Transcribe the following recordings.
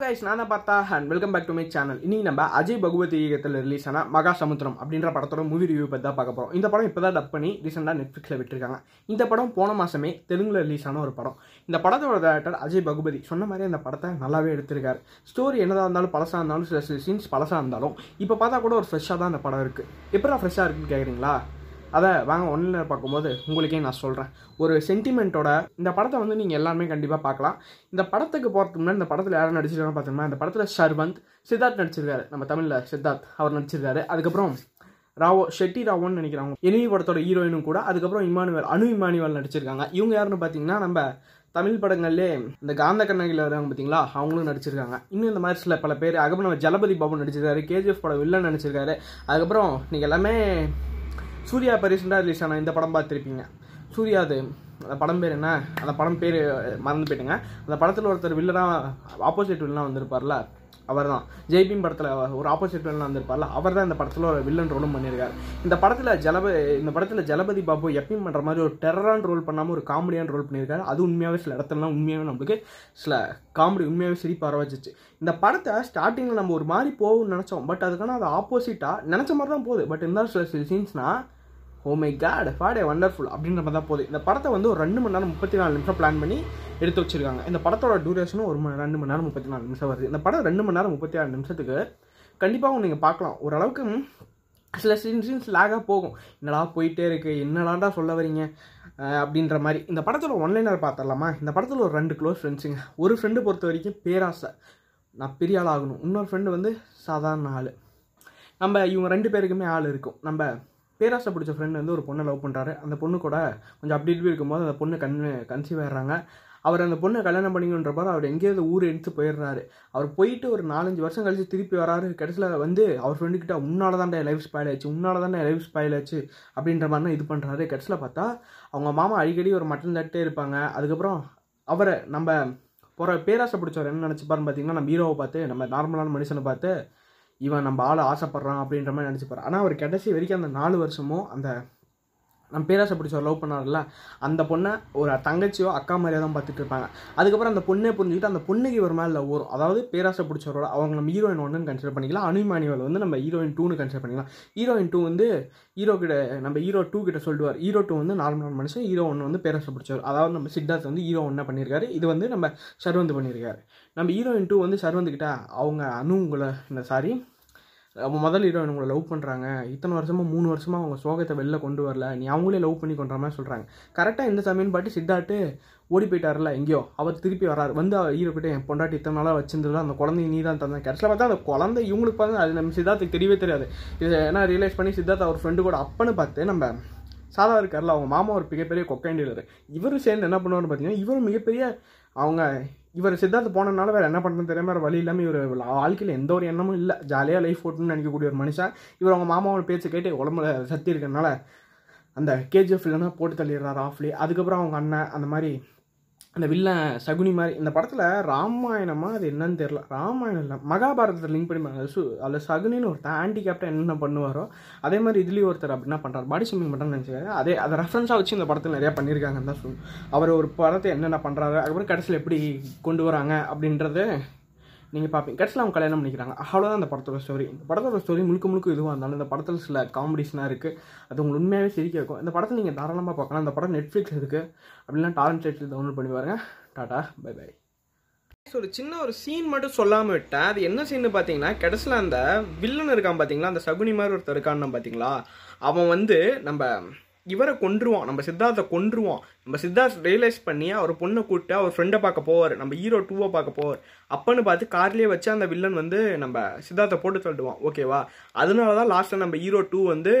Guys நான் தான் பார்த்தா and welcome back to my channel இன்னைக்கு நம்ம அஜய் பகவதி இயக்கத்தில் ரிலீஸ் ஆன மகா சமுத்திரம் அப்படின்ற படத்தோட மூவி ரிவ்யூ பற்றி தான் பார்க்க போகிறோம் இந்த படம் இப்போ தான் டப் பண்ணி ரீசெண்டாக நெட்ஃப்ளிக்ஸில் விட்டுருக்காங்க. இந்த படம் போன மாதமே தெலுங்குல ரிலீஸ் ஆன ஒரு படம். இந்த படத்தோட டேரக்டர் அஜய் பகுபதி சொன்ன மாதிரி அந்த படத்தை நல்லாவே எடுத்திருக்காரு. ஸ்டோரி என்னதாக இருந்தாலும் பழசாக இருந்தாலும் சில சில சீன்ஸ் பழசாக இருந்தாலும் இப்போ பார்த்தா கூட ஒரு ஃப்ரெஷ்ஷாக தான் அந்த படம் இருக்குது எப்படா ஃப்ரெஷ்ஷாக இருக்குன்னு கேட்குறீங்களா அதை வாங்க ஒன்றில் பார்க்கும்போது உங்களுக்கே நான் சொல்கிறேன் ஒரு சென்டிமெண்ட்டோட இந்த படத்தை வந்து நீங்கள் எல்லாருமே கண்டிப்பாக பார்க்கலாம். இந்த படத்துக்கு போகிறதுக்கு முன்னாடி இந்த படத்தில் யாரும் நடிச்சிருக்காங்க பார்த்தீங்கன்னா இந்த படத்தில் ஷர்வந்த் சித்தார்த் நடிச்சிருக்காரு. நம்ம தமிழில் சித்தார்த் அவர் நடிச்சிருக்காரு. அதுக்கப்புறம் ராவோ ஷெட்டி ராவோன்னு நினைக்கிறாங்க எனிமி படத்தோட ஹீரோயினும் கூட அதுக்கப்புறம் இமானுவல் அனு இமானுவல் நடிச்சிருக்காங்க. இவங்க யாருன்னு பார்த்தீங்கன்னா நம்ம தமிழ் படங்கள்லே இந்த காந்த கண்ணகியில் வராங்க பார்த்தீங்களா? அவங்களும் நடிச்சிருக்காங்க. இன்னும் இந்த மாதிரி சில பல பேர் அதுக்கப்புறம் நம்ம ஜலபதி பாபு நடிச்சிருக்காரு கேஜிஎஃப் படம் வில்லன் நடிச்சிருக்காரு. அதுக்கப்புறம் நீங்கள் எல்லாமே சூர்யா இப்போ ரீசெண்டாக ரிலீஸ் ஆன இந்த படம் பார்த்துருப்பீங்க. சூர்யா அது. அந்த படம் பேர் என்ன? அந்த படம் பேர் மறந்து போயிட்டுங்க. அந்த படத்தில் ஒருத்தர் வில்லனாக ஆப்போசிட் வில்லனாக வந்திருப்பார்ல அவர் தான் ஜெய்பீம் படத்தில் ஒரு ஆப்போசிட் வில்லனாக வந்திருப்பார்ல அவர் தான் இந்த படத்தில் ஒரு வில்லன் ரோலும் பண்ணியிருக்காரு. இந்த படத்தில் ஜலப இந்த படத்தில் ஜலபதி பாபு எப்பயும் பண்ணுற மாதிரி ஒரு டெரரான ரோல் பண்ணாமல் ஒரு காமெடியான ரோல் பண்ணியிருக்காரு. அது உண்மையாகவே சில இடத்துலலாம் உண்மையாகவே நம்மளுக்கு சில காமெடி உண்மையாகவே சிரிப்பு ஆரம்பிச்சிச்சு இந்த படத்தை ஸ்டார்டிங்கில் நம்ம ஒரு மாதிரி போகும்னு நினச்சோம். பட் அதுக்கான அது ஆப்போசிட்டாக நினச்ச மாதிரி தான் போகுது. பட் இருந்தாலும் சில சில சீன்ஸ்னால் ஓ மை காட் ஃபாடே வண்டர்ஃபுல் அப்படின்ற மாதிரி தான் போகுது. இந்த படத்தை வந்து ஒரு ரெண்டு மணி நேரம் முப்பத்தி நாலு நிமிஷம் பிளான் பண்ணி எடுத்து வச்சிருக்காங்க. இந்த படத்தோட டூரேஷனும் ஒரு மணி ரெண்டு மணி நேரம் முப்பத்தி நாலு நிமிஷம் வருது. இந்த படம் ரெண்டு மணி நேரம் முப்பத்தி ஆறு நிமிஷத்துக்கு கண்டிப்பாக நீங்கள் பார்க்கலாம். ஓரளவுக்கு சில சீன் சீன்ஸ் லேகாக போகும். என்னடா போயிட்டே இருக்கு என்னடாண்டா சொல்ல வரீங்க? அப்படின்ற மாதிரி. இந்த படத்தில் ஒன்லைனர் பார்த்துடலாமா? இந்த படத்தில் ஒரு ரெண்டு க்ளோஸ் ஃப்ரெண்ட்ஸுங்க ஒரு ஃப்ரெண்டு பொறுத்த வரைக்கும் பேராசை. நான் பெரிய ஆள் ஆகணும் இன்னொரு ஃப்ரெண்டு வந்து சாதாரண ஆள். நம்ம இவங்க ரெண்டு பேருக்குமே ஆள் இருக்கும். நம்ம பேராசை பிடிச்ச ஃப்ரெண்ட் வந்து ஒரு பொண்ணை லவ் பண்ணுறாரு அந்த பொண்ணு கூட கொஞ்சம் அப்படி இப்படி இருக்கும்போது அந்த பொண்ணு கண் கன்சீவ் ஆயிடுறாங்க. அவர் அந்த பொண்ணை கல்யாணம் பண்ணிக்கணுன்றப்பாரு அவர் எங்கேயாவது ஊர் எடுத்து போயிடுறாரு. அவர் போயிட்டு ஒரு நாலஞ்சு வருஷம் கழிச்சு திருப்பி வராரு. கடைசியில் வந்து அவர் ஃப்ரெண்டுக்கிட்ட உன்னால தான் லைஃப் ஸ்பாயில் ஆச்சு உன்னால தான் லைஃப் ஸ்பாயில் ஆச்சு அப்படின்ற மாதிரி இது பண்ணுறாரு கடைசியில் பார்த்தா அவங்க மாமா அடிக்கடி ஒரு மட்டன் தட்டே இருப்பாங்க. அதுக்கப்புறம் அவரை நம்ம போகிற பேராசை பிடிச்சவர் என்ன நினச்சிப்பாருன்னு பார்த்தீங்கன்னா நம்ம ஹீரோவை பார்த்து நம்ம நார்மலான மனுஷனை பார்த்து இவன் நம்ம ஆளை ஆசைப்படுறான் அப்படின்ற மாதிரி நினச்சிப்பார். ஆனால் அவர் கடைசி வரைக்கும் அந்த நாலு வருஷமும் அந்த நம்ம பேராசை பிடிச்சவர் லவ் பண்ணார்ல அந்த பொண்ணை ஒரு தங்கச்சியோ அக்கா மாதிரியாக தான் பார்த்துட்டு இருப்பாங்க. அதுக்கப்புறம் அந்த பொண்ணே புரிஞ்சுக்கிட்டு அந்த பொண்ணுக்கு ஒரு மேலே லவ் வரும். அதாவது பேராசை பிடிச்சவரோட அவங்க நம்ம ஹீரோயின் ஒன்றுன்னு கன்சிடர் பண்ணிக்கலாம். அனுமானிவல் வந்து நம்ம ஹீரோயின் டூன்னு கன்சிடர் பண்ணிக்கலாம். ஹீரோயின் டூ வந்து ஹீரோ கிட்ட நம்ம ஹீரோ டூ கிட்ட சொல்லுவார். ஹீரோ டூ வந்து நார்மலான மனுஷன். ஹீரோ ஒன்று வந்து பேராசை பிடிச்சவர். அதாவது நம்ம சித்தார்த் வந்து ஹீரோ ஒன்றா பண்ணியிருக்காரு. இது வந்து நம்ம சர்வந்து பண்ணியிருக்காரு. நம்ம ஹீரோயின் டூ வந்து சர்வந்து கிட்ட அவங்க அனு உங்களை இந்த சாரி அவங்க முதல் ஹீரோயின் உங்களை லவ் பண்ணுறாங்க இத்தனை வருஷமாக மூணு வருஷமாக அவங்க சோகத்தை வெளில கொண்டு வரல. நீ அவங்களே லவ் பண்ணி கொண்ட மாதிரி சொல்கிறாங்க கரெக்டாக இந்த சமயம் பாட்டு சித்தாட்டு ஓடி போயிட்டார்ல எங்கேயோ. அவர் திருப்பி வராரு. வந்து அவர் ஹீரோ கிட்ட என் பொண்டாட்டி இத்தனை நாளாக வச்சிருந்ததுல அந்த குழந்தைய நீ தான் தந்தேன். கடைசியில் பார்த்தா அந்த குழந்தை இவங்களுக்கு பார்த்து அது நம்ம சித்தார்த்துக்கு தெரியவே தெரியாது. இது ஏன்னா ரியலைஸ் பண்ணி சித்தார்த் அவர் ஃப்ரெண்டு கூட அப்பன்னு பார்த்து நம்ம சாதா இருக்கார்ல அவங்க மாமா ஒரு மிகப்பெரிய கொக்கைன் டீலர் இவர் சேர்ந்து என்ன பண்ணுவார்னு பார்த்தீங்கன்னா இவரும் மிகப்பெரிய அவங்க இவர் சித்தார்த்து போனனால வேறு என்ன பண்ணுறது தெரியாம வேறு வழி இல்லாமல் இவர் வாழ்க்கையில் எந்த ஒரு எண்ணமும் இல்லை. ஜாலியாக லைஃப் ஓட்டுன்னு நினைக்கக்கூடிய ஒரு மனுஷன். இவர் அவங்க மாமாவோட பேச்சு கேட்டு உடம்புல சத்தி இருக்கறனால அந்த கேஜிஎஃப் இல்லைன்னா போட்டு தள்ளிடுறாரு ஆஃப்லி அதுக்கப்புறம் அவங்க அண்ணன் அந்த மாதிரி அந்த வில்லன் சகுனி மாதிரி இந்த படத்தில் ராமாயணமாக அது என்னன்னு தெரியல. ராமாயணம் இல்லை. மகாபாரதத்தில் லிங்க் பண்ணி சு அதில் சகுனின்னு ஒருத்தன் ஆன்டி கேப்டன் என்னென்ன பண்ணுவாரோ அதே மாதிரி இதுலேயும் ஒருத்தர் அப்படின்னா பண்ணுறாரு பாடி ஸ்விம்மிங் பண்ணுறேன்னு நினச்சிக்காரு. அதே அதை ரெஃபரன்ஸாக வச்சு இந்த படத்தில் நிறையா பண்ணியிருக்காங்கன்னு தான் சொல்லணும். அவர் ஒரு படத்தை என்னென்ன பண்ணுறாரு அதுக்கப்புறம் கடைசியில் எப்படி கொண்டு வராங்க அப்படின்றது நீங்கள் பார்ப்பீங்க கடைசியில் அவங்க கல்யாணம் பண்ணிக்கிறாங்க. அவ்வளோதான் அந்த படத்தோட ஸ்டோரி இந்த படத்தோட ஸ்டோரி முழுக்க முழுக்க இதுவாக இருந்தாலும் இந்த படத்தில் சில காமெடிஸ்லாம் இருக்குது அது உங்களுக்கு உண்மையாகவே சிரிக்க இருக்கும் இந்த படத்தை நீங்கள் தாராளமாக பார்க்கலாம். அந்த படம் நெட்ஃப்ளிக்ஸ் இருக்குது அப்படின்னா டாரன் சைட்டில் டவுன்லோட் பண்ணி பாருங்க. டாடா பை பை ஒரு சின்ன ஒரு சீன் மட்டும் சொல்லாமல் விட்டேன் அது என்ன சீன் பார்த்தீங்கன்னா கடைசியில் அந்த வில்லன் இருக்கான் பார்த்தீங்களா அந்த சகுனி மாதிரி ஒருத்தர் இருக்கான்னு பார்த்தீங்களா அவன் வந்து நம்ம இவரை கொன்றுவான் நம்ம சித்தார்த்தை கொன்றுவான். நம்ம சித்தார்த் ரியலைஸ் பண்ணி அவர் பொண்ணை கூப்பிட்டு அவர் ஃப்ரெண்டை பார்க்க போவார். நம்ம ஹீரோ டூவை பார்க்க போவார். அப்பன்னு பார்த்து கார்லேயே வச்சு அந்த வில்லன் வந்து நம்ம சித்தார்த்தை போட்டு தள்ளுவான். ஓகேவா அதனால தான் லாஸ்ட்டில் நம்ம ஹீரோ டூ வந்து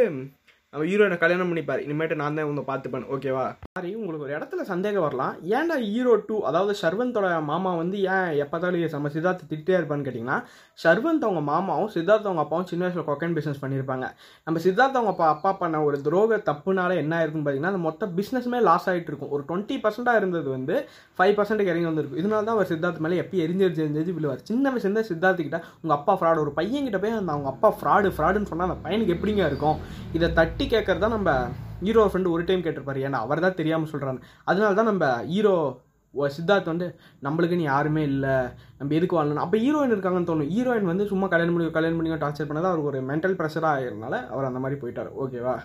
நம்ம ஹீரோயினை கல்யாணம் பண்ணிப்பார். இனிமேட்டு நான் தான் உங்களை பார்த்துப்பேன். ஓகேவா சாரி உங்களுக்கு ஒரு இடத்துல சந்தேகம் வரலாம். ஏன்டா ஹீரோ டூ அதாவது ஷர்வந்தோட மாமா வந்து ஏன் எப்போதாலும் நம்ம சித்தார்த்த திட்டே இருப்பான்னு கேட்டிங்கன்னா ஷர்வந்த் அவங்க மாமாவும் சித்தார்த் அவங்க அப்பாவும் சின்ன வயசில் கொக்கைன் பிஸ்னஸ் பண்ணியிருப்பாங்க. நம்ம சித்தார்த் அவங்க அப்பா அப்பா பண்ண ஒரு துரோக தப்புனால என்ன ஆயிருக்குன்னு பார்த்தீங்கன்னா அந்த மொத்த பிஸ்னஸ்மே லாஸ் ஆகிட்டு இருக்கும். ஒரு டுவெண்ட்டி பர்சென்ட்டாக இருந்தது வந்து ஃபைவ் பர்சன்ட் இறங்கி வந்திருக்கும் இதனால தான் அவர் சித்தார்த் மேலே எப்போ எரிஞ்சு எரிஞ்சு எரிஞ்சு விழுவார். சின்ன வயசுலேருந்து சித்தார்த் கிட்ட உங்கள் அப்பா ஃப்ராடு ஒரு பையன் கிட்ட போய் அந்த அவங்க அப்பா ஃப்ராடு ஃப்ராடுன்னு சொன்னால் அந்த பையனுக்கு எப்படிங்க இருக்கும்? இதை தட்டி கேட்கறது தான் நம்ம ஹீரோ ஃப்ரெண்டு ஒரு டைம் கேட்டிருப்பாரு. ஏன்னா அவர் தான் தெரியாமல் சொல்கிறாங்க அதனால தான் நம்ம ஹீரோ சித்தார்த் வந்து நம்மளுக்குன்னு யாருமே இல்லை. நம்ம எதுக்கு வாழணும் அப்போ ஹீரோயின் இருக்காங்கன்னு தோணும். ஹீரோயின் வந்து சும்மா கல்யாணம் பண்ணி கல்யாணம் பண்ணி டார்ச்சர் பண்ணதான் அவருக்கு ஒரு மென்டல் ப்ரெஷராக ஆகிறதுனால அவர் அந்த மாதிரி போயிட்டார். ஓகேவா